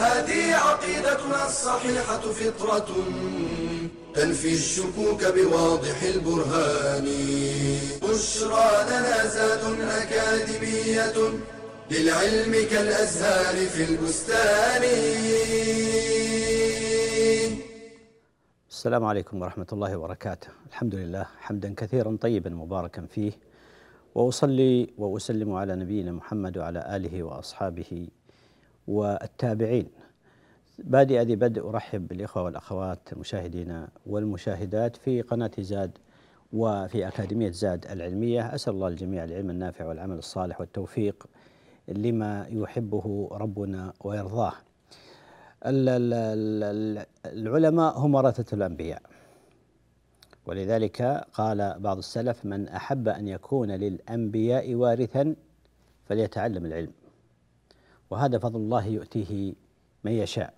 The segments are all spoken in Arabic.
هذه عقيدتنا الصحيحة فطرة تنفي الشكوك بواضح البرهان. بشرى لنا زاد أكاديمية للعلم كالأزهار في البستان. السلام عليكم ورحمة الله وبركاته. الحمد لله حمدا كثيرا طيبا مباركا فيه. وأصلي وأسلم على نبينا محمد وعلى آله وأصحابه والتابعين. بادئ ذي بدء أرحب بالإخوة والأخوات المشاهدين والمشاهدات في قناة زاد وفي أكاديمية زاد العلمية. أسأل الله الجميع العلم النافع والعمل الصالح والتوفيق لما يحبه ربنا ويرضاه. العلماء هم ورثة الأنبياء. ولذلك قال بعض السلف من أحب أن يكون للأنبياء وارثا فليتعلم العلم. وهذا فضل الله يؤتيه من يشاء.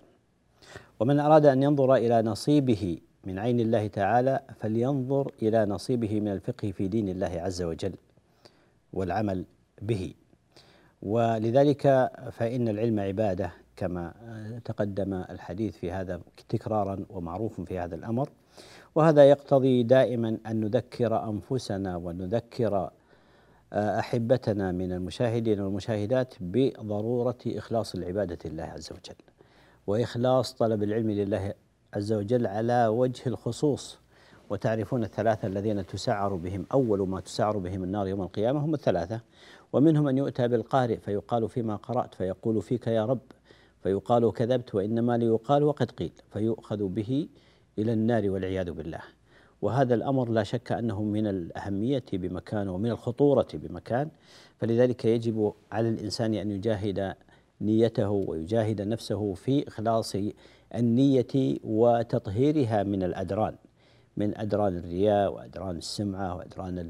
ومن أراد أن ينظر إلى نصيبه من عين الله تعالى فلينظر إلى نصيبه من الفقه في دين الله عز وجل والعمل به. ولذلك فإن العلم عبادة كما تقدم الحديث في هذا تكرارا ومعروف في هذا الأمر. وهذا يقتضي دائما أن نذكر أنفسنا ونذكر أحبتنا من المشاهدين والمشاهدات بضرورة إخلاص العبادة لله عز وجل وإخلاص طلب العلم لله عز وجل على وجه الخصوص. وتعرفون الثلاثة الذين تسعر بهم أول ما تسعر بهم النار يوم القيامة هم الثلاثة. ومنهم من يؤتى بالقارئ فيقال فيما قرأت فيقول فيك يا رب فيقال كذبت وإنما ليقال وقد قيل فيؤخذ به إلى النار والعياذ بالله. وهذا الأمر لا شك أنه من الأهمية بمكان ومن الخطورة بمكان فلذلك يجب على الإنسان أن يجاهد نيته ويجاهد نفسه في إخلاص النية وتطهيرها من الأدران من أدران الرياء وأدران السمعة وأدران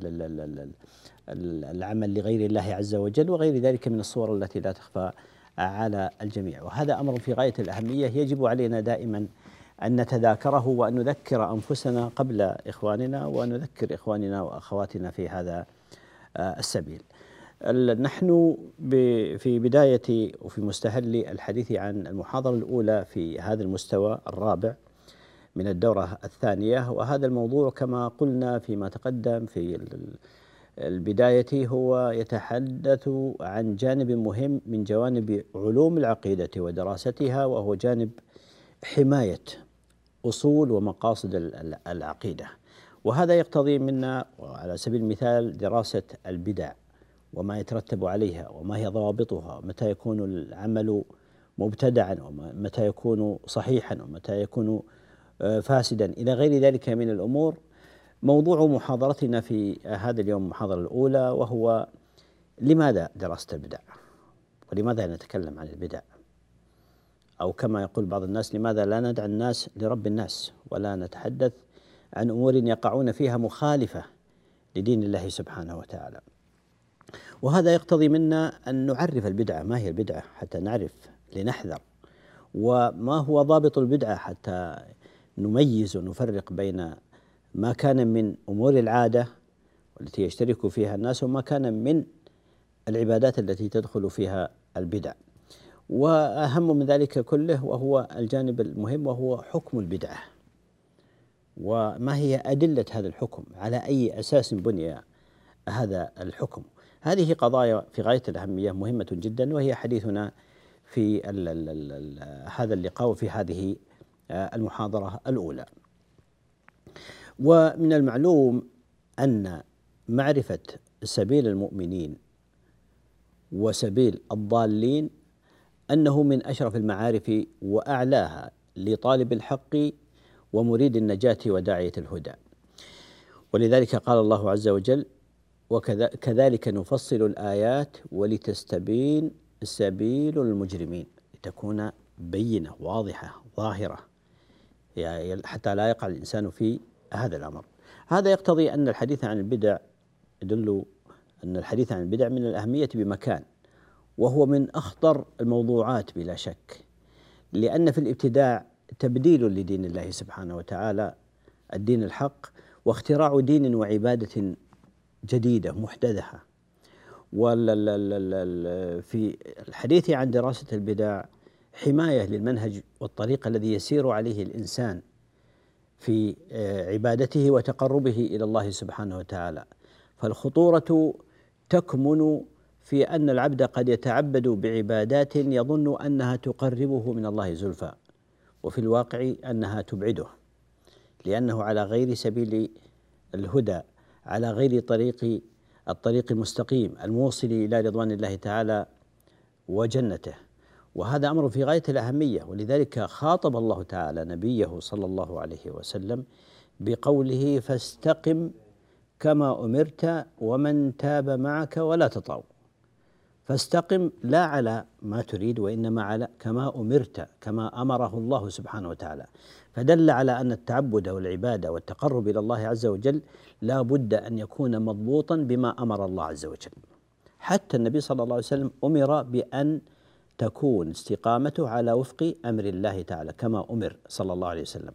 العمل لغير الله عز وجل وغير ذلك من الصور التي لا تخفى على الجميع. وهذا أمر في غاية الأهمية يجب علينا دائما أن نتذاكره وان نذكر أنفسنا قبل إخواننا وان نذكر إخواننا وأخواتنا في هذا آه، السبيل. نحن في بداية وفي مستهل الحديث عن المحاضرة الأولى في هذا المستوى الرابع من الدورة الثانية وهذا الموضوع كما قلنا فيما تقدم في البداية هو يتحدث عن جانب مهم من جوانب علوم العقيدة ودراستها وهو جانب حماية أصول ومقاصد العقيدة وهذا يقتضي منا على سبيل المثال دراسة البدع وما يترتب عليها وما هي ضوابطها متى يكون العمل مبتدعا ومتى يكون صحيحا ومتى يكون آه، فاسدا إلى غير ذلك من الأمور موضوع محاضرتنا في هذا اليوم المحاضرة الأولى وهو لماذا دراسة البدع؟ ولماذا نتكلم عن البدع؟ أو كما يقول بعض الناس لماذا لا ندع الناس لرب الناس ولا نتحدث عن أمور يقعون فيها مخالفة لدين الله سبحانه وتعالى؟ وهذا يقتضي منا أن نعرف البدعة ما هي البدعة؟ حتى نعرف لنحذر. وما هو ضابط البدعة؟ حتى نميز ونفرق بين ما كان من أمور العادة والتي يشترك فيها الناس وما كان من العبادات التي تدخل فيها البدع. وأهم من ذلك كله وهو الجانب المهم وهو حكم البدعة. وما هي أدلة هذا الحكم؟ على أي أساس بني هذا الحكم؟ هذه قضايا في غاية الأهمية مهمة جدا وهي حديثنا في ال ال ال هذا اللقاء وفي هذه المحاضرة الأولى. ومن المعلوم أن معرفة سبيل المؤمنين وسبيل الضالين أنه من أشرف المعارف وأعلاها لطالب الحق ومريد النجاة وداعية الهدى. ولذلك قال الله عز وجل وكذلك نفصل الآيات ولتستبين سبيل المجرمين. لتكون بينة واضحة ظاهرة. يعني حتى لا يقع الإنسان في هذا الأمر. هذا يقتضي أن الحديث عن البدع يدل أن الحديث عن البدع من الأهمية بمكان. وهو من أخطر الموضوعات بلا شك لأن في الابتداع تبديل لدين الله سبحانه وتعالى الدين الحق واختراع دين وعبادة جديدة محدثة. في الحديث عن دراسة البدع حماية للمنهج والطريق الذي يسير عليه الإنسان في آه، عبادته وتقربه إلى الله سبحانه وتعالى. فالخطورة تكمن في أن العبد قد يتعبد بعبادات يظن أنها تقربه من الله زلفى وفي الواقع أنها تبعده لأنه على غير سبيل الهدى على غير طريق الطريق المستقيم الموصل إلى رضوان الله تعالى وجنته. وهذا أمر في غاية الأهمية ولذلك خاطب الله تعالى نبيه صلى الله عليه وسلم بقوله فاستقم كما أمرت ومن تاب معك ولا تطاو فاستقم لا على ما تريد وإنما على كما أمرت كما أمره الله سبحانه وتعالى. فدل على أن التعبد والعبادة والتقرب إلى الله عز وجل لا بد أن يكون مضبوطا بما أمر الله عز وجل. حتى النبي صلى الله عليه وسلم أمر بأن تكون استقامته على وفق أمر الله تعالى كما أمر صلى الله عليه وسلم.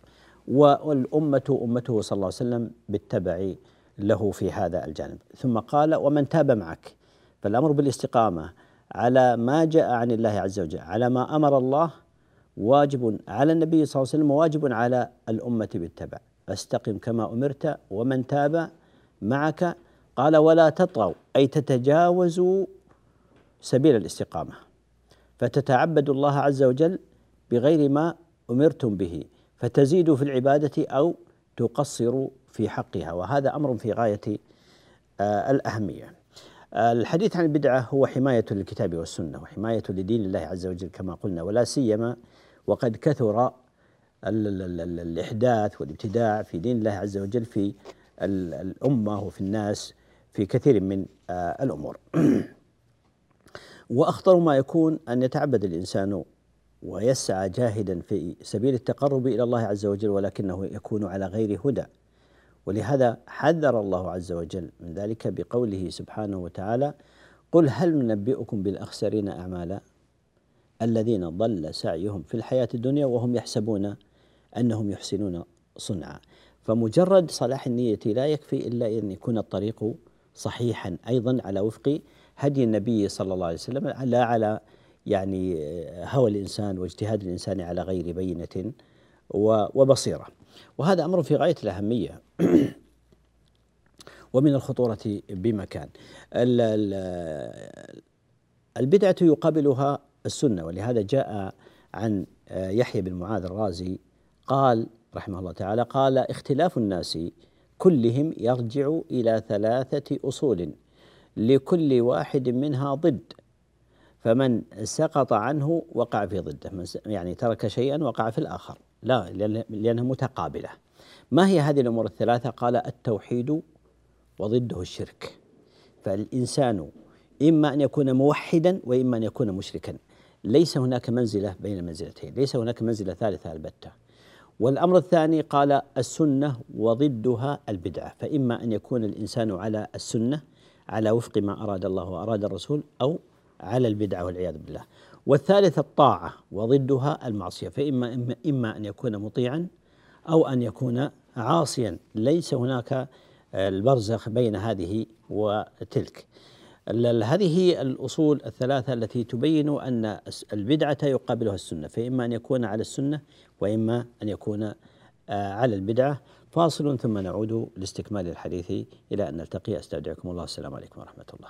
والأمة أمته صلى الله عليه وسلم بالتبع له في هذا الجانب. ثم قال ومن تاب معك. فالأمر بالاستقامة على ما جاء عن الله عز وجل على ما أمر الله واجب على النبي صلى الله عليه وسلم وواجب على الأمة بالتبع. فاستقم كما أمرت ومن تاب معك. قال ولا تطغوا أي تتجاوزوا سبيل الاستقامة. فتتعبدوا الله عز وجل بغير ما أمرتم به فتزيدوا في العبادة أو تقصروا في حقها. وهذا أمر في غاية آه، الأهمية. الحديث عن البدعة هو حماية للكتاب والسنة وحماية لدين الله عز وجل كما قلنا ولا سيما وقد كثر الإحداث والابتداع في دين الله عز وجل في الأمة وفي الناس في كثير من آه، الأمور. وأخطر ما يكون أن يتعبد الإنسان ويسعى جاهدا في سبيل التقرب إلى الله عز وجل ولكنه يكون على غير هدى ولهذا حذر الله عز وجل من ذلك بقوله سبحانه وتعالى قل هل ننبئكم بالأخسرين أعمالا؟ الذين ضل سعيهم في الحياة الدنيا وهم يحسبون أنهم يحسنون صنعا. فمجرد صلاح النية لا يكفي إلا أن يكون الطريق صحيحا أيضا على وفق هدي النبي صلى الله عليه وسلم لا على يعني هوى الإنسان واجتهاد الإنسان على غير بينة وبصيرة. وهذا أمر في غاية الأهمية. ومن الخطورة بمكان. البدعة يقابلها السنة ولهذا جاء عن يحيى بن معاذ الرازي قال رحمه الله تعالى قال اختلاف الناس كلهم يرجع إلى ثلاثة أصول لكل واحد منها ضد فمن سقط عنه وقع في ضده يعني ترك شيئا وقع في الآخر لا لأنها متقابلة. ما هي هذه الأمور الثلاثة؟ قال التوحيد وضده الشرك. فالإنسان إما أن يكون موحدا وإما أن يكون مشركا. ليس هناك منزلة بين المنزلتين ليس هناك منزلة ثالثة البتة. والأمر الثاني قال السنة وضدها البدعة. فإما أن يكون الإنسان على السنة على وفق ما أراد الله وأراد الرسول أو على البدعة والعياذ بالله. والثالث الطاعة وضدها المعصية. فإما إما أن يكون مطيعا أو أن يكون عاصيا. ليس هناك البرزخ بين هذه وتلك. هذه الأصول الثلاثة التي تبين أن البدعة يقابلها السنة. فإما أن يكون على السنة وإما أن يكون على البدعة. فاصل ثم نعود لاستكمال الحديث إلى أن نلتقي. أستودعكم الله. السلام عليكم ورحمة الله.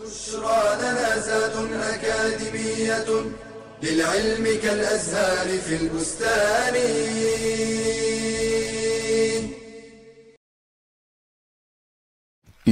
بشرى لنا أكاديمية للعلم كالأزهار في البستان.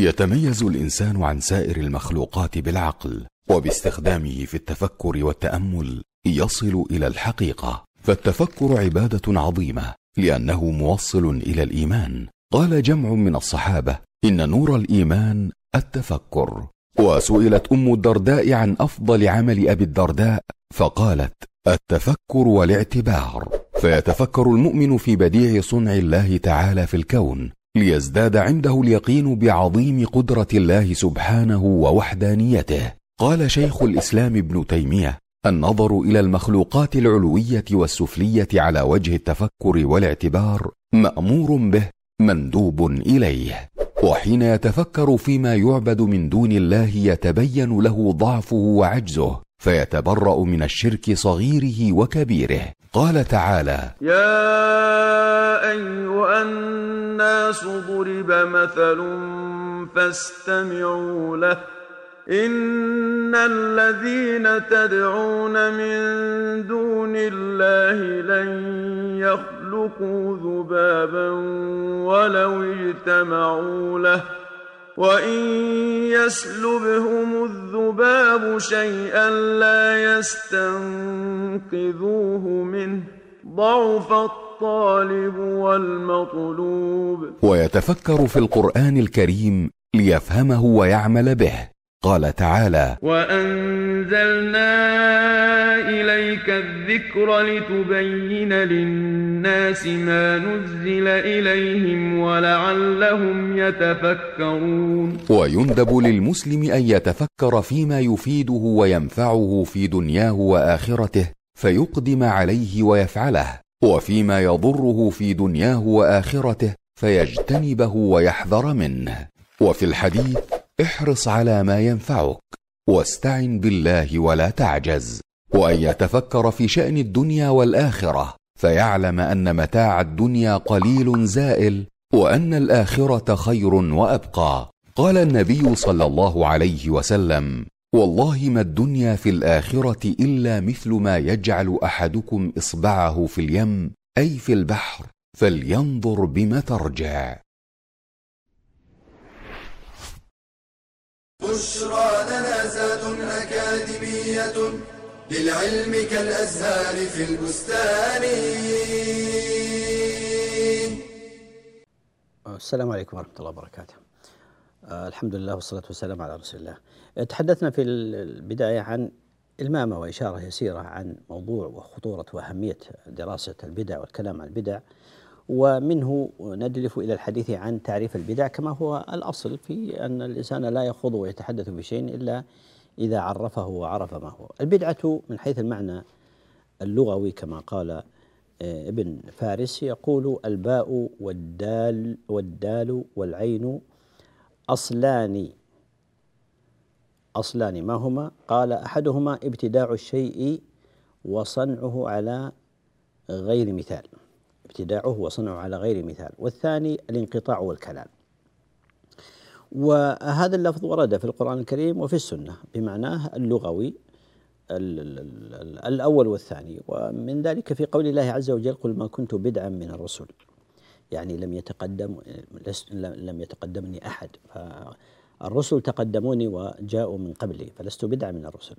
يتميز الإنسان عن سائر المخلوقات بالعقل وباستخدامه في التفكر والتأمل يصل إلى الحقيقة. فالتفكر عبادة عظيمة لأنه موصل إلى الإيمان. قال جمع من الصحابة إن نور الإيمان التفكر. وسئلت أم الدرداء عن أفضل عمل أبي الدرداء فقالت التفكر والاعتبار. فيتفكر المؤمن في بديع صنع الله تعالى في الكون. ليزداد عنده اليقين بعظيم قدرة الله سبحانه ووحدانيته. قال شيخ الإسلام ابن تيمية النظر إلى المخلوقات العلوية والسفلية على وجه التفكر والاعتبار مأمور به مندوب إليه. وحين يتفكر فيما يعبد من دون الله يتبين له ضعفه وعجزه. فيتبرأ من الشرك صغيره وكبيره. قال تعالى يا أيها الناس ضرب مثل فاستمعوا له. إن الذين تدعون من دون الله لن يخلقوا ذبابا ولو اجتمعوا له. وان يسلبهم الذباب شيئا لا يستنقذوه منه ضعف الطالب والمطلوب. ويتفكر في القرآن الكريم ليفهمه ويعمل به. قال تعالى وأنزلنا إليك الذكر لتبين للناس ما نزل إليهم ولعلهم يتفكرون. ويندب للمسلم أن يتفكر فيما يفيده وينفعه في دنياه وآخرته فيقدم عليه ويفعله وفيما يضره في دنياه وآخرته فيجتنبه ويحذر منه. وفي الحديث احرص على ما ينفعك واستعن بالله ولا تعجز وأن يتفكر في شأن الدنيا والآخرة فيعلم أن متاع الدنيا قليل زائل وأن الآخرة خير وأبقى. قال النبي صلى الله عليه وسلم والله ما الدنيا في الآخرة إلا مثل ما يجعل أحدكم إصبعه في اليم أي في البحر فلينظر بم ترجع. بشرى لنا زاد أكاديمية للعلم كالأزهار في البستان. السلام عليكم ورحمة الله وبركاته. آه الحمد لله والصلاة والسلام على رسول الله. تحدثنا في البداية عن إلمامة وإشارة يسيرة عن موضوع وخطورة وأهمية دراسة البدع والكلام عن البدع. ومنه ندلف إلى الحديث عن تعريف البدع كما هو الأصل في أن الإنسان لا يخوض ويتحدث بشيء إلا إذا عرفه وعرف ما هو. البدعة من حيث المعنى اللغوي كما قال آه، ابن فارس يقول الباء والدال والدال والعين أصلان أصلان ما هما؟ قال أحدهما ابتداع الشيء وصنعه على غير مثال. ابتداعه وصنعه على غير مثال. والثاني الانقطاع والكلام. وهذا اللفظ ورد في القرآن الكريم وفي السنة بمعناه اللغوي الأول والثاني. ومن ذلك في قول الله عز وجل قل ما كنت بدعا من الرسل. يعني لم يتقدم لم يتقدمني أحد. الرسل تقدموني وجاءوا من قبلي فلست بدعا من الرسل.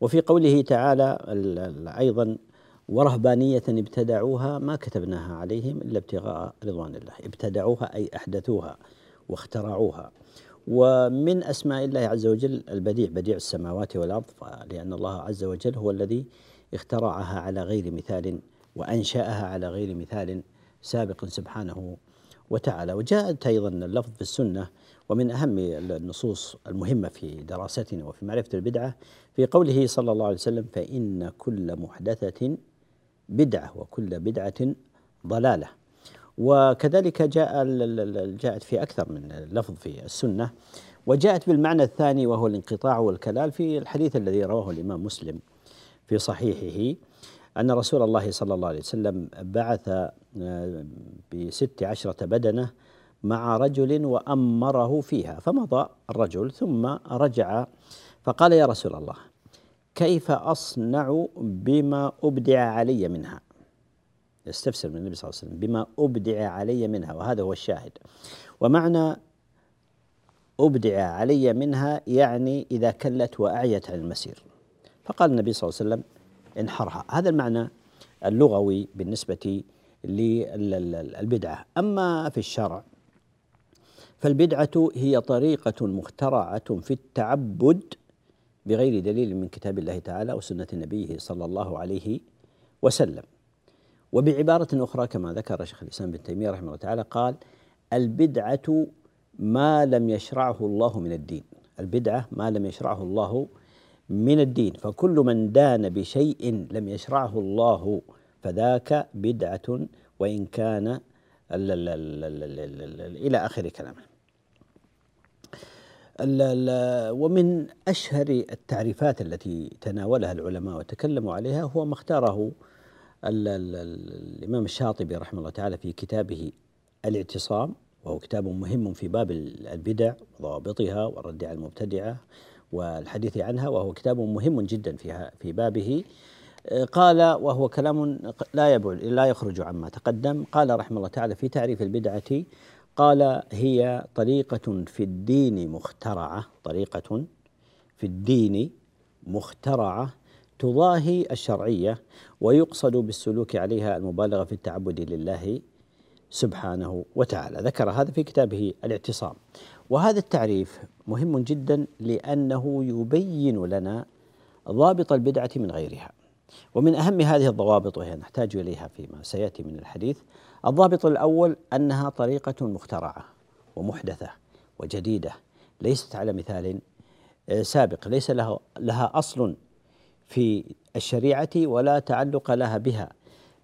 وفي قوله تعالى أيضا ورهبانية ابتدعوها ما كتبناها عليهم إلا ابتغاء رضوان الله. ابتدعوها أي أحدثوها واخترعوها. ومن أسماء الله عز وجل البديع بديع السماوات والأرض لأن الله عز وجل هو الذي اخترعها على غير مثال وأنشأها على غير مثال سابق سبحانه وتعالى. وجاءت أيضا اللفظ في السنة ومن أهم النصوص المهمة في دراستنا وفي معرفة البدعة في قوله صلى الله عليه وسلم فإن كل محدثة بدعة وكل بدعة ضلالة. وكذلك جاء جاءت في أكثر من لفظ في السنة وجاءت بالمعنى الثاني وهو الانقطاع والكلال في الحديث الذي رواه الإمام مسلم في صحيحه أن رسول الله صلى الله عليه وسلم بعث آه، بست عشرة بدنة مع رجل وأمره فيها فمضى الرجل ثم رجع فقال يا رسول الله كيف أصنع بما أبدع علي منها؟ يستفسر من النبي صلى الله عليه وسلم بما أبدع علي منها وهذا هو الشاهد. ومعنى أبدع علي منها يعني إذا كلت وأعيت عن المسير. فقال النبي صلى الله عليه وسلم انحرها. هذا المعنى اللغوي بالنسبة للبدعة. أما في الشرع فالبدعة هي طريقة مخترعة في التعبد بغير دليل من كتاب الله تعالى وسنة نبيه صلى الله عليه وسلم. وبعبارة أخرى كما ذكر شيخ الإسلام بن تيمية رحمه الله تعالى قال البدعة ما لم يشرعه الله من الدين. البدعة ما لم يشرعه الله من الدين. فكل من دان بشيء لم يشرعه الله فذاك بدعة وإن كان إلى آخر كلامه. ومن أشهر التعريفات التي تناولها العلماء وتكلموا عليها هو ما اختاره الإمام الشاطبي رحمه الله تعالى في كتابه الاعتصام وهو كتاب مهم في باب البدع وضوابطها والرد على المبتدعة والحديث عنها وهو كتاب مهم جدا فيها في بابه. قال وهو كلام لا يبعد لا يخرج عما تقدم. قال رحمه الله تعالى في تعريف البدعة قال هي طريقة في الدين مخترعة طريقة في الدين مخترعة تضاهي الشرعية ويقصد بالسلوك عليها المبالغة في التعبد لله سبحانه وتعالى. ذكر هذا في كتابه الاعتصام. وهذا التعريف مهم جدا لأنه يبين لنا ضابط البدعة من غيرها. ومن أهم هذه الضوابط وهي نحتاج إليها فيما سيأتي من الحديث الضابط الأول أنها طريقة مخترعة ومحدثة وجديدة ليست على مثال آه، سابق ليس لها لها أصل في الشريعة ولا تعلق لها بها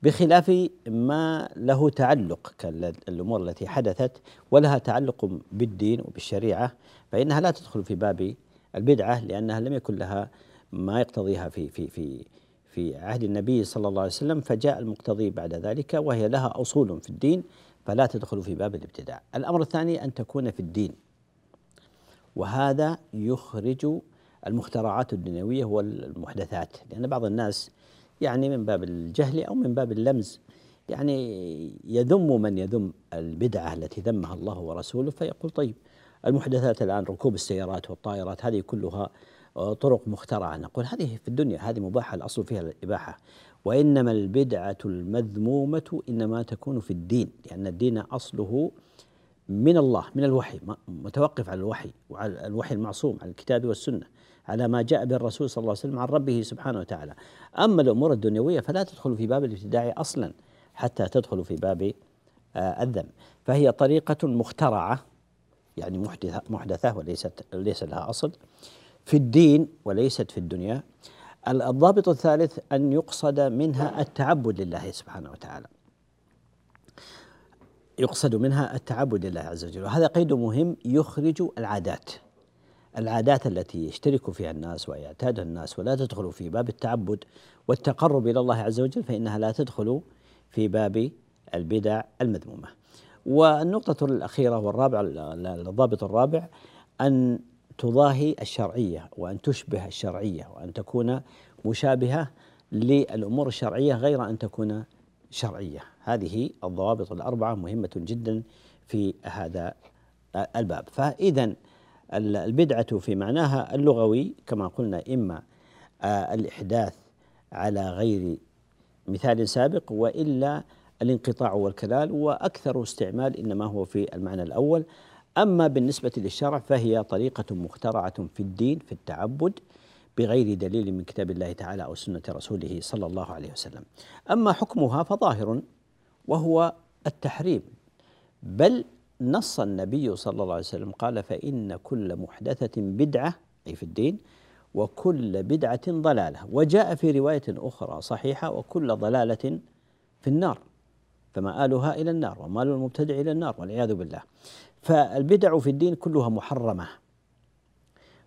بخلاف ما له تعلق كالأمور التي حدثت ولها تعلق بالدين وبالشريعة فإنها لا تدخل في باب البدعة لأنها لم يكن لها ما يقتضيها في في في في عهد النبي صلى الله عليه وسلم فجاء المقتضي بعد ذلك وهي لها أصول في الدين فلا تدخل في باب الابتداع. الأمر الثاني أن تكون في الدين. وهذا يخرج المخترعات الدنيوية والمحدثات لأن بعض الناس يعني من باب الجهل أو من باب اللمز يعني يذم من يذم البدعة التي ذمها الله ورسوله فيقول طيب المحدثات الآن ركوب السيارات والطائرات هذه كلها طرق مخترعة. نقول هذه في الدنيا هذه مباحة الأصل فيها الإباحة. وإنما البدعة المذمومة إنما تكون في الدين لأن الدين أصله من الله من الوحي متوقف على الوحي وعلى الوحي المعصوم على الكتاب والسنة على ما جاء به الرسول صلى الله عليه وسلم عن ربه سبحانه وتعالى. أما الأمور الدنيوية فلا تدخل في باب الابتداع أصلا حتى تدخل في باب آه، الذم. فهي طريقة مخترعة يعني محدثة محدثة وليست ليس لها أصل. في الدين وليست في الدنيا. الضابط الثالث أن يقصد منها التعبد لله سبحانه وتعالى. يقصد منها التعبد لله عز وجل. وهذا قيد مهم يخرج العادات. العادات التي يشترك فيها الناس ويعتادها الناس ولا تدخل في باب التعبد والتقرب إلى الله عز وجل فإنها لا تدخل في باب البدع المذمومة. والنقطة الأخيرة والرابعة الضابط الرابع أن تضاهي الشرعية وأن تشبه الشرعية وأن تكون مشابهة للأمور الشرعية غير أن تكون شرعية. هذه الضوابط الأربعة مهمة جدا في هذا الباب. فإذا البدعة في معناها اللغوي كما قلنا إما آه، الإحداث على غير مثال سابق وإلا الانقطاع والكلال وأكثر استعمال إنما هو في المعنى الأول. أما بالنسبة للشرع فهي طريقة مخترعة في الدين في التعبد بغير دليل من كتاب الله تعالى أو سنة رسوله صلى الله عليه وسلم. أما حكمها فظاهر وهو التحريم. بل نص النبي صلى الله عليه وسلم قال فإن كل محدثة بدعة أي في الدين وكل بدعة ضلالة. وجاء في رواية أخرى صحيحة وكل ضلالة في النار فمآلها إلى النار ومال المبتدع إلى النار والعياذ بالله. فالبدع في الدين كلها محرمة.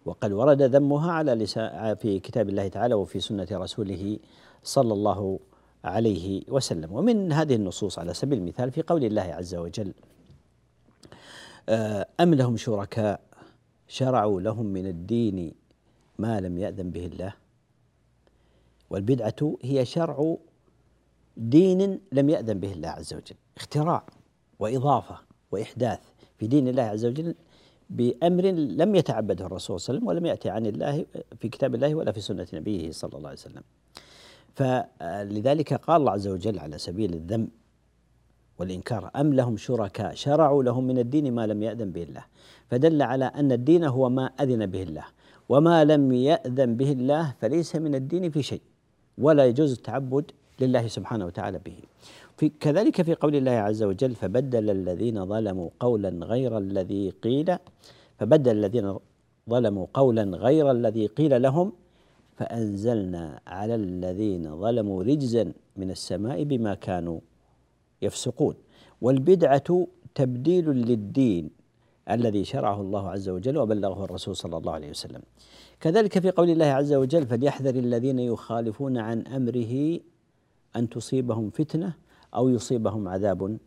وقد ورد ذمها على في كتاب الله تعالى وفي سنة رسوله صلى الله عليه وسلم. ومن هذه النصوص على سبيل المثال في قول الله عز وجل آه، أم لهم شركاء شرعوا لهم من الدين ما لم يأذن به الله؟ والبدعة هي شرع دين لم يأذن به الله عز وجل. اختراع وإضافة وإحداث. في دين الله عز وجل بأمر لم يتعبده الرسول صلى الله عليه وسلم ولم يأتي عن الله في كتاب الله ولا في سنة نبيه صلى الله عليه وسلم. فلذلك قال الله عز وجل على سبيل الذم والإنكار أم لهم شركاء؟ شرعوا لهم من الدين ما لم يأذن به الله. فدل على أن الدين هو ما أذن به الله. وما لم يأذن به الله فليس من الدين في شيء ولا يجوز التعبد لله سبحانه وتعالى به. في كذلك في قول الله عز وجل فبدل الذين ظلموا قولا غير الذي قيل فبدل الذين ظلموا قولا غير الذي قيل لهم فأنزلنا على الذين ظلموا رجزا من السماء بما كانوا يفسقون. والبدعة تبديل للدين الذي شرعه الله عز وجل وبلغه الرسول صلى الله عليه وسلم. كذلك في قول الله عز وجل فليحذر الذين يخالفون عن أمره أن تصيبهم فتنة أو يصيبهم عذاب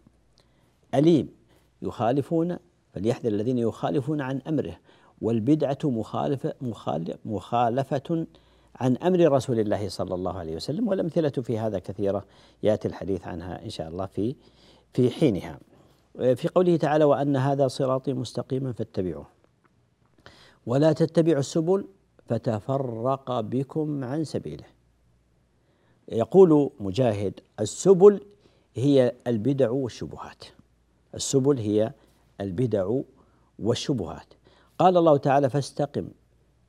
أليم يخالفون فليحذر الذين يخالفون عن أمره والبدعة مخالفه مخالفة عن أمر رسول الله صلى الله عليه وسلم والأمثلة في هذا كثيرة يأتي الحديث عنها إن شاء الله في في حينها. في قوله تعالى وأن هذا صراطي مستقيما فاتبعوه. ولا تتبعوا السبل فتفرق بكم عن سبيله. يقول مجاهد السبل هي البدع والشبهات. السبل هي البدع والشبهات. قال الله تعالى فاستقم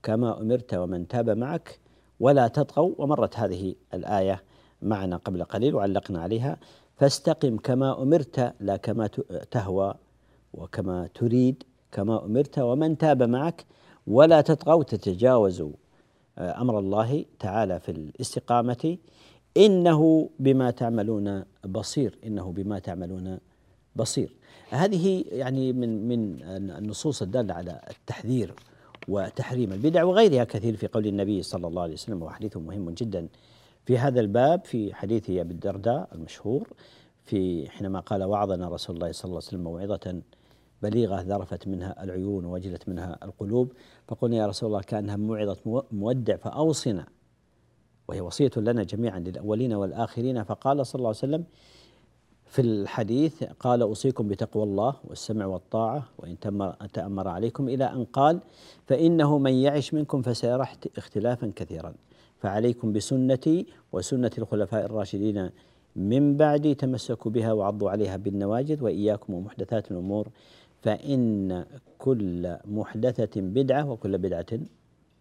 كما أمرت ومن تاب معك ولا تطغوا ومرت هذه الآية معنا قبل قليل وعلقنا عليها فاستقم كما أمرت لا كما تهوى وكما تريد كما أمرت ومن تاب معك ولا تطغوا تتجاوزوا آه، أمر الله تعالى في الاستقامة إنه بما تعملون بصير إنه بما تعملون بصير. هذه يعني من من النصوص الدالة على التحذير وتحريم البدع وغيرها كثير في قول النبي صلى الله عليه وسلم وحديث مهم جدا في هذا الباب. في حديث أبي الدرداء المشهور في حينما قال وعظنا رسول الله صلى الله عليه وسلم موعظة بليغة ذرفت منها العيون ووجلت منها القلوب. فقلنا يا رسول الله كأنها موعظة مودع فأوصنا وهي وصية لنا جميعا للأولين والآخرين. فقال صلى الله عليه وسلم في الحديث قال أوصيكم بتقوى الله والسمع والطاعة وإن تأمر عليكم إلى أن قال فإنه من يعش منكم فسيرى اختلافا كثيرا. فعليكم بسنتي وسنة الخلفاء الراشدين من بعدي تمسكوا بها وعضوا عليها بالنواجذ وإياكم ومحدثات الأمور. فإن كل محدثة بدعة وكل بدعة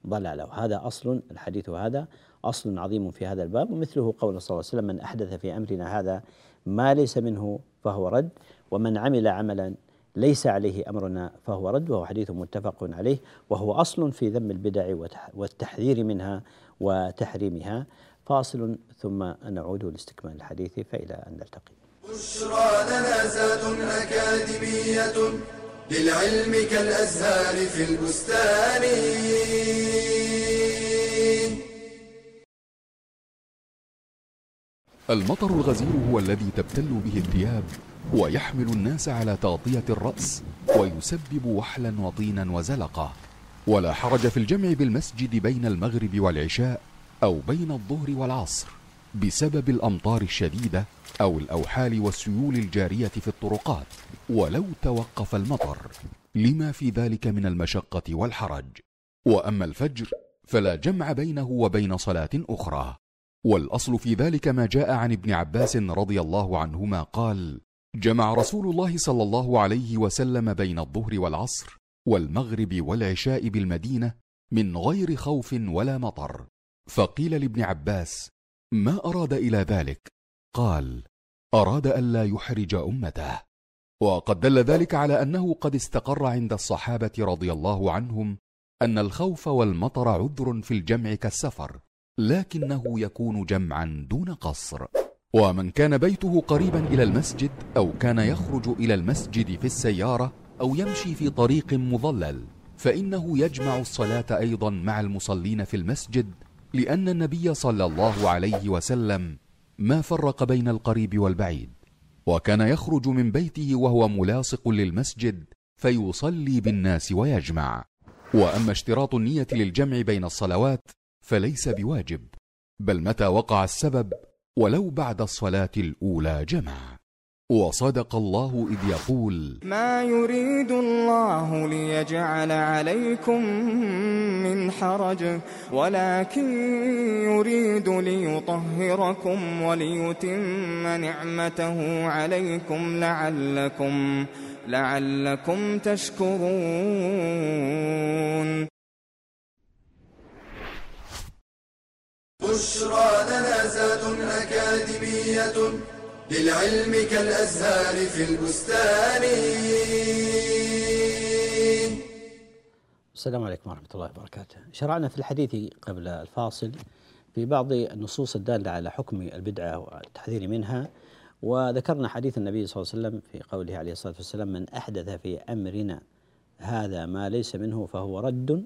ضلالة. وهذا أصل الحديث هذا أصل عظيم في هذا الباب ومثله قول صلى الله عليه وسلم من أحدث في أمرنا هذا ما ليس منه فهو رد ومن عمل عملا ليس عليه أمرنا فهو رد. وهو حديث متفق عليه وهو أصل في ذم البدع والتحذير منها وتحريمها. فاصل ثم نعود لاستكمال الحديث فإلى أن نلتقي. بشرى لنا زاد أكاديمية للعلم كالأزهار في البستان. المطر الغزير هو الذي تبتل به الثياب ويحمل الناس على تغطية الرأس ويسبب وحلا وطينا وزلقة ولا حرج في الجمع بالمسجد بين المغرب والعشاء أو بين الظهر والعصر بسبب الأمطار الشديدة أو الأوحال والسيول الجارية في الطرقات ولو توقف المطر. لما في ذلك من المشقة والحرج. وأما الفجر فلا جمع بينه وبين صلاة أخرى. والأصل في ذلك ما جاء عن ابن عباس رضي الله عنهما قال جمع رسول الله صلى الله عليه وسلم بين الظهر والعصر والمغرب والعشاء بالمدينة من غير خوف ولا مطر. فقيل لابن عباس ما أراد إلى ذلك؟ قال أراد الا يحرج أمته. وقد دل ذلك على أنه قد استقر عند الصحابة رضي الله عنهم أن الخوف والمطر عذر في الجمع كالسفر لكنه يكون جمعا دون قصر. ومن كان بيته قريبا إلى المسجد أو كان يخرج إلى المسجد في السيارة أو يمشي في طريق مظلل فإنه يجمع الصلاة أيضا مع المصلين في المسجد لأن النبي صلى الله عليه وسلم ما فرق بين القريب والبعيد. وكان يخرج من بيته وهو ملاصق للمسجد فيصلي بالناس ويجمع. وأما اشتراط النية للجمع بين الصلوات فليس بواجب بل متى وقع السبب ولو بعد الصلاة الأولى جمع. وصدق الله إذ يقول ما يريد الله ليجعل عليكم من حرج ولكن يريد ليطهركم وليتم نعمته عليكم لعلكم لعلكم تشكرون. بشرى لنا زاد أكاديمية للعلم كالأزهار في البستان السلام عليكم ورحمة الله وبركاته. شرعنا في الحديث قبل الفاصل في بعض النصوص الدالة على حكم البدعة والتحذير منها وذكرنا حديث النبي صلى الله عليه وسلم في قوله عليه الصلاة والسلام من أحدث في أمرنا هذا ما ليس منه فهو رد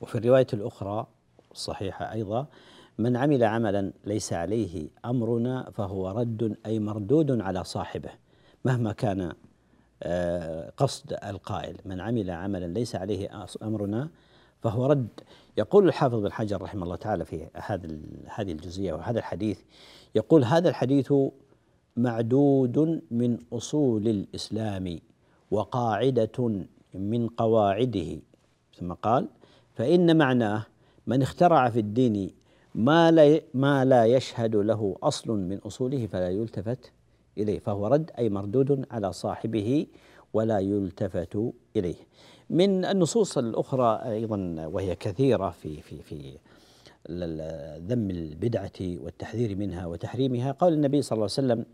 وفي الرواية الأخرى الصحيحة أيضا من عمل عملا ليس عليه أمرنا فهو رد أي مردود على صاحبه مهما كان آه، قصد القائل. من عمل عملا ليس عليه أمرنا فهو رد. يقول الحافظ بن حجر رحمه الله تعالى في هذا هذه الجزئية وهذا الحديث يقول هذا الحديث معدود من أصول الإسلام وقاعدة من قواعده. ثم قال فإن معناه من اخترع في الدين ما لا ما لا يشهد له أصل من أصوله فلا يلتفت إليه فهو رد أي مردود على صاحبه ولا يلتفت إليه. من النصوص الأخرى أيضا وهي كثيرة في في في ذم البدعة والتحذير منها وتحريمها قول النبي صلى الله عليه وسلم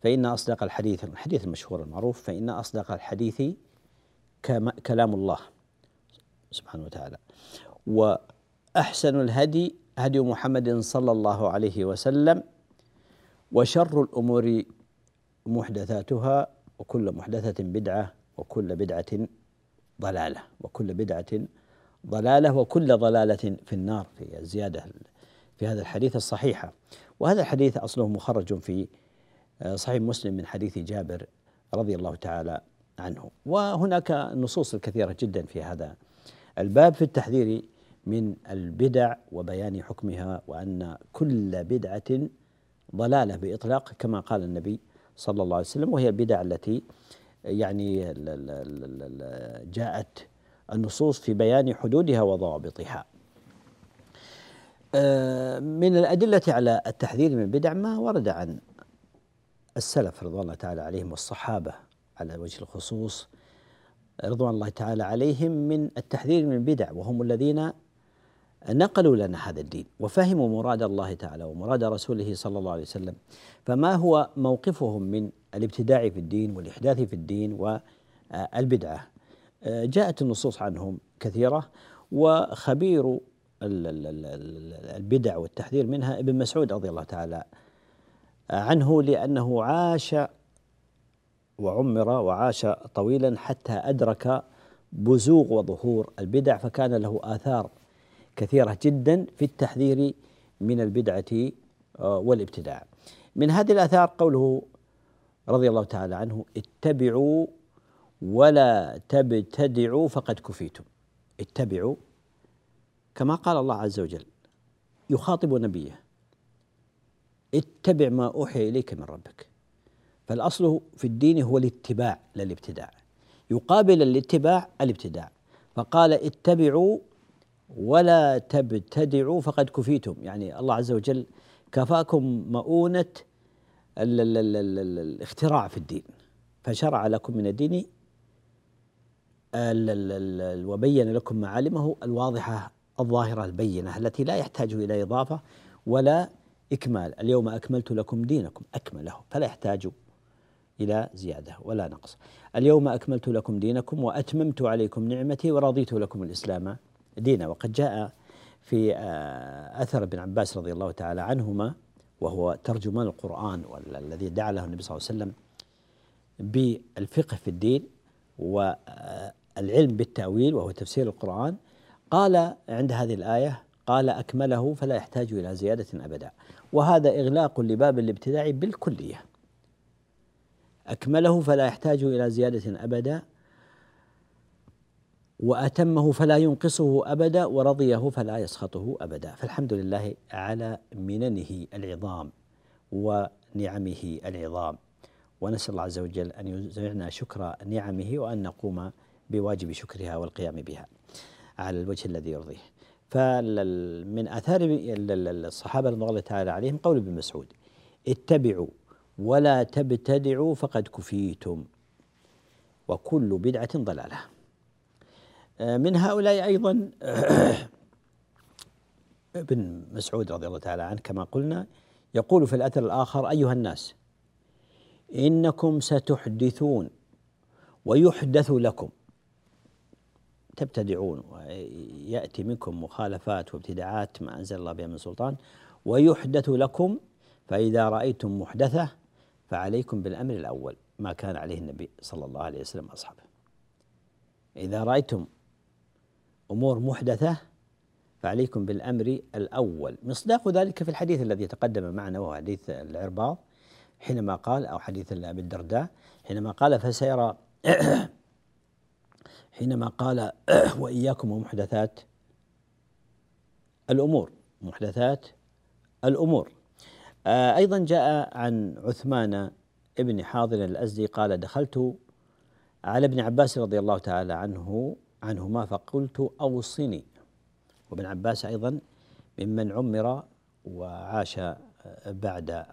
فإن أصدق الحديث الحديث المشهور المعروف فإن أصدق الحديث كلام الله سبحانه وتعالى. وأحسن الهدي هدي محمد صلى الله عليه وسلم وشر الأمور محدثاتها وكل محدثة بدعة وكل بدعة ضلالة وكل بدعة ضلالة وكل ضلالة في النار في الزيادة في هذا الحديث الصحيحة وهذا الحديث أصله مخرج في آه، صحيح مسلم من حديث جابر رضي الله تعالى عنه. وهناك نصوص كثيرة جدا في هذا الباب في التحذير من البدع وبيان حكمها وأن كل بدعة ضلالة بإطلاق كما قال النبي صلى الله عليه وسلم وهي البدع التي يعني جاءت النصوص في بيان حدودها وضوابطها. آه، من الأدلة على التحذير من البدع ما ورد عن السلف رضوان الله تعالى عليهم والصحابة على وجه الخصوص رضوان الله تعالى عليهم من التحذير من البدع وهم الذين نقلوا لنا هذا الدين وفهموا مراد الله تعالى ومراد رسوله صلى الله عليه وسلم. فما هو موقفهم من الابتداع في الدين والإحداث في الدين والبدعة؟ جاءت النصوص عنهم كثيرة وخبير البدع والتحذير منها ابن مسعود رضي الله تعالى عنه لأنه عاش وعمر وعاش طويلا حتى أدرك بزوغ وظهور البدع فكان له آثار كثيرة جدا في التحذير من البدعة آه، والابتداع. من هذه الآثار قوله رضي الله تعالى عنه اتبعوا ولا تبتدعوا فقد كفيتم. اتبعوا كما قال الله عز وجل يخاطب نبيه اتبع ما أوحي إليك من ربك. فالأصل في الدين هو الاتباع لا الابتداع يقابل الاتباع الابتداع. فقال اتبعوا ولا تبتدعوا فقد كفيتم. يعني الله عز وجل كفاكم مؤونة الاختراع في الدين. فشرع لكم من الدين وبين لكم معالمه الواضحة الظاهرة البينة التي لا يحتاج إلى إضافة ولا إكمال. اليوم أكملت لكم دينكم أكمله فلا يحتاج إلى زيادة ولا نقص. اليوم أكملت لكم دينكم وأتممت عليكم نعمتي ورضيت لكم الإسلام دينا وقد جاء في آه، أثر ابن عباس رضي الله تعالى عنهما وهو ترجمان القرآن والذي دعا له النبي صلى الله عليه وسلم بالفقه في الدين والعلم بالتأويل وهو تفسير القرآن. قال عند هذه الآية قال أكمله فلا يحتاج إلى زيادة أبدا. وهذا إغلاق لباب الابتداع بالكلية. أكمله فلا يحتاج إلى زيادة أبدا. وأتمه فلا ينقصه أبدا ورضيه فلا يسخطه أبدا. فالحمد لله على مننه العظام ونعمه العظام. ونسأل الله عز وجل أن يزعنا شكر نعمه وأن نقوم بواجب شكرها والقيام بها على الوجه الذي يرضيه. فمن آثار الصحابة رضي الله تعالى عليهم قول ابن مسعود اتبعوا ولا تبتدعوا فقد كفيتم. وكل بدعة ضلالة. من هؤلاء أيضا ابن مسعود رضي الله تعالى عنه كما قلنا يقول في الأثر الآخر أيها الناس إنكم ستحدثون ويحدث لكم. تبتدعون ويأتي منكم مخالفات وابتداعات ما أنزل الله بها من سلطان ويحدث لكم فإذا رأيتم محدثة فعليكم بالأمر الأول ما كان عليه النبي صلى الله عليه وسلم أصحابه إذا رأيتم أمور محدثة فعليكم بالأمر الأول. مصداق ذلك في الحديث الذي تقدم معنا وهو حديث العرباض حينما قال أو حديث أبي الدرداء حينما قال فسيرى حينما قال وإياكم ومحدثات الأمور محدثات الأمور. آه، أيضا جاء عن عثمان ابن حاضر الأزدي قال دخلت على ابن عباس رضي الله تعالى عنه عنهما فقلت أوصني. وابن عباس أيضا ممن عمر وعاش بعد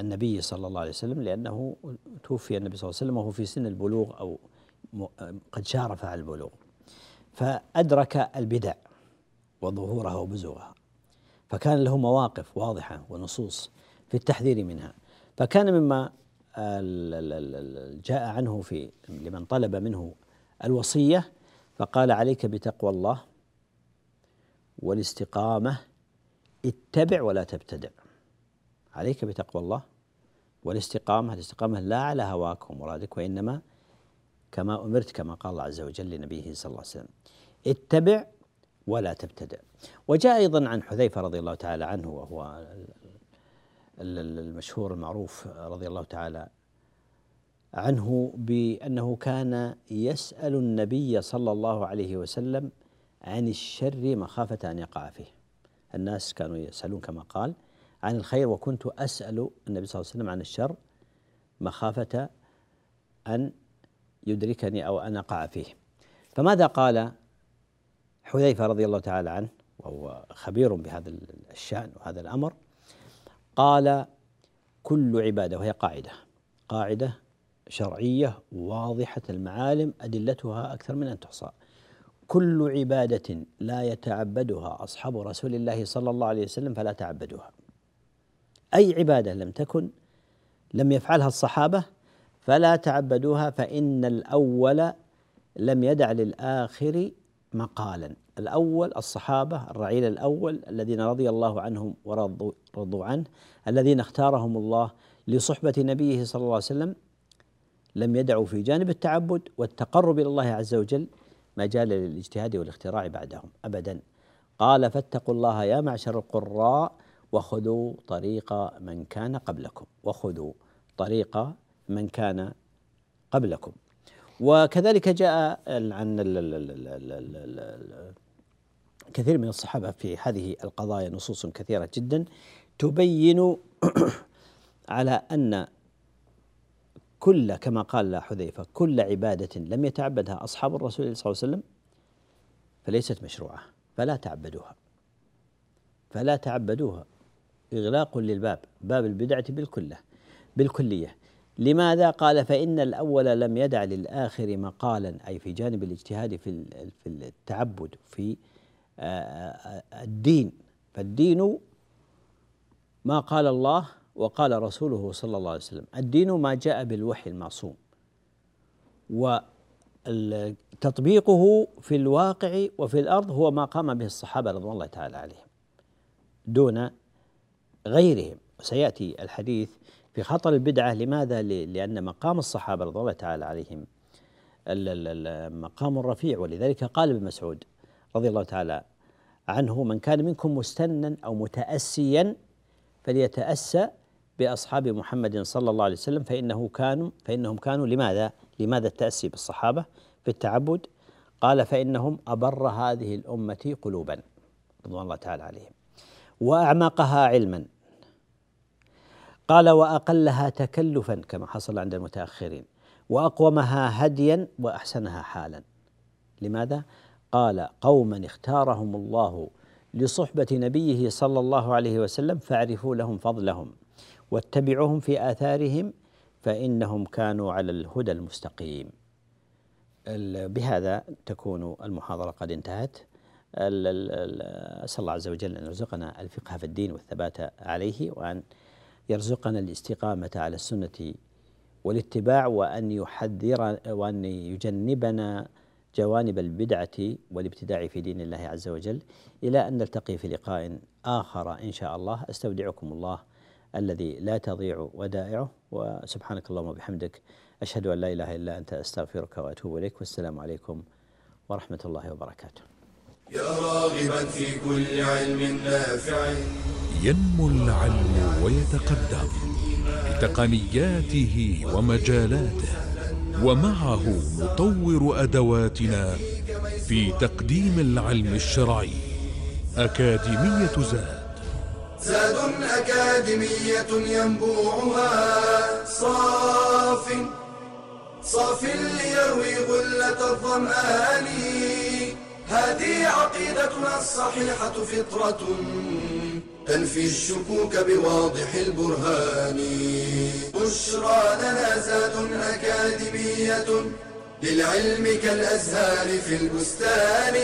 النبي صلى الله عليه وسلم لأنه توفي النبي صلى الله عليه وسلم وهو في سن البلوغ أو قد شارف على البلوغ. فأدرك البدع وظهورها وبزوغها فكان له مواقف واضحة ونصوص في التحذير منها. فكان مما جاء عنه في لمن طلب منه الوصية فقال عليك بتقوى الله والاستقامة اتبع ولا تبتدع. عليك بتقوى الله والاستقامة الاستقامة لا على هواك ومرادك وإنما كما أمرت كما قال الله عز وجل لنبيه صلى الله عليه وسلم. اتبع ولا تبتدع. وجاء أيضا عن حذيفة رضي الله تعالى عنه وهو المشهور المعروف رضي الله تعالى عنه بأنه كان يسأل النبي صلى الله عليه وسلم عن الشر مخافة أن يقع فيه. الناس كانوا يسألون كما قال عن الخير وكنت أسأل النبي صلى الله عليه وسلم عن الشر مخافة أن يدركني أو أن أقع فيه. فماذا قال حذيفة رضي الله تعالى عنه؟ وهو خبير بهذا الشأن وهذا الأمر. قال كل عبادة وهي قاعدة قاعدة شرعية واضحة المعالم أدلتها أكثر من أن تحصى. كل عبادة لا يتعبدها أصحاب رسول الله صلى الله عليه وسلم فلا تعبدوها. أي عبادة لم تكن لم يفعلها الصحابة فلا تعبدوها فإن الأول لم يدع للآخر مقالا. الأول الصحابة الرعيل الأول الذين رضي الله عنهم ورضوا رضوا عنه الذين اختارهم الله لصحبة نبيه صلى الله عليه وسلم لم يدعوا في جانب التعبد والتقرب إلى الله عز وجل مجال للاجتهاد والاختراع بعدهم أبدا. قال فاتقوا الله يا معشر القراء وخذوا طريق من كان قبلكم وخذوا طريق من كان قبلكم. وكذلك جاء عن كثير من الصحابة في هذه القضايا نصوص كثيرة جدا تبين على أن كل كما قال حذيفة كل عبادة لم يتعبدها أصحاب الرسول صلى الله عليه وسلم فليست مشروعة فلا تعبدوها. فلا تعبدوها. إغلاق للباب باب البدعة بالكلة بالكلية. لماذا قال فإن الأول لم يدع للآخر مقالا؟ أي في جانب الاجتهاد في في التعبد في آه، آه، الدين. فالدين ما قال الله وقال رسوله صلى الله عليه وسلم الدين ما جاء بالوحي المعصوم وتطبيقه في الواقع وفي الأرض هو ما قام به الصحابة رضوان الله تعالى عليهم دون غيرهم سيأتي الحديث في خطر البدعة لماذا؟ لأن مقام الصحابة رضي الله تعالى عليهم مقام رفيع ولذلك قال ابن مسعود رضي الله تعالى عنه من كان منكم مستنا أو متأسيا فليتأسى بأصحاب محمد صلى الله عليه وسلم فإنه كانوا فإنهم كانوا لماذا؟ لماذا التأسي بالصحابة؟ في التعبد؟ قال فإنهم أبر هذه الأمة قلوبا رضوان الله تعالى عليهم وأعمقها علما. قال وأقلها تكلفا كما حصل عند المتأخرين وأقومها هديا وأحسنها حالا. لماذا؟ قال قوما اختارهم الله لصحبة نبيه صلى الله عليه وسلم فاعرفوا لهم فضلهم. واتبعوهم في آثارهم فإنهم كانوا على الهدى المستقيم. بهذا تكون المحاضرة قد انتهت. أسأل الله عز وجل أن يرزقنا الفقه في الدين والثبات عليه وأن يرزقنا الاستقامة على السنة والاتباع وأن يحذر وأن يجنبنا جوانب البدعة والابتداع في دين الله عز وجل. إلى أن نلتقي في لقاء آخر إن شاء الله. أستودعكم الله الذي لا تضيع ودائعه وسبحانك اللهم وبحمدك أشهد أن لا إله إلا أنت أستغفرك وأتوب إليك والسلام عليكم ورحمة الله وبركاته. يا راغبا في كل علم نافع. ينمو العلم ويتقدم بتقنياته ومجالاته ومعه نطور أدواتنا في تقديم العلم الشرعي. أكاديمية زاد. زاد أكاديمية ينبوعها. صاف صاف ليروي غلة الظمآن. هذه عقيدتنا الصحيحة فطرة تنفي الشكوك بواضح البرهان. بشرى لنا زاد أكاديمية للعلم كالأزهار في البستان.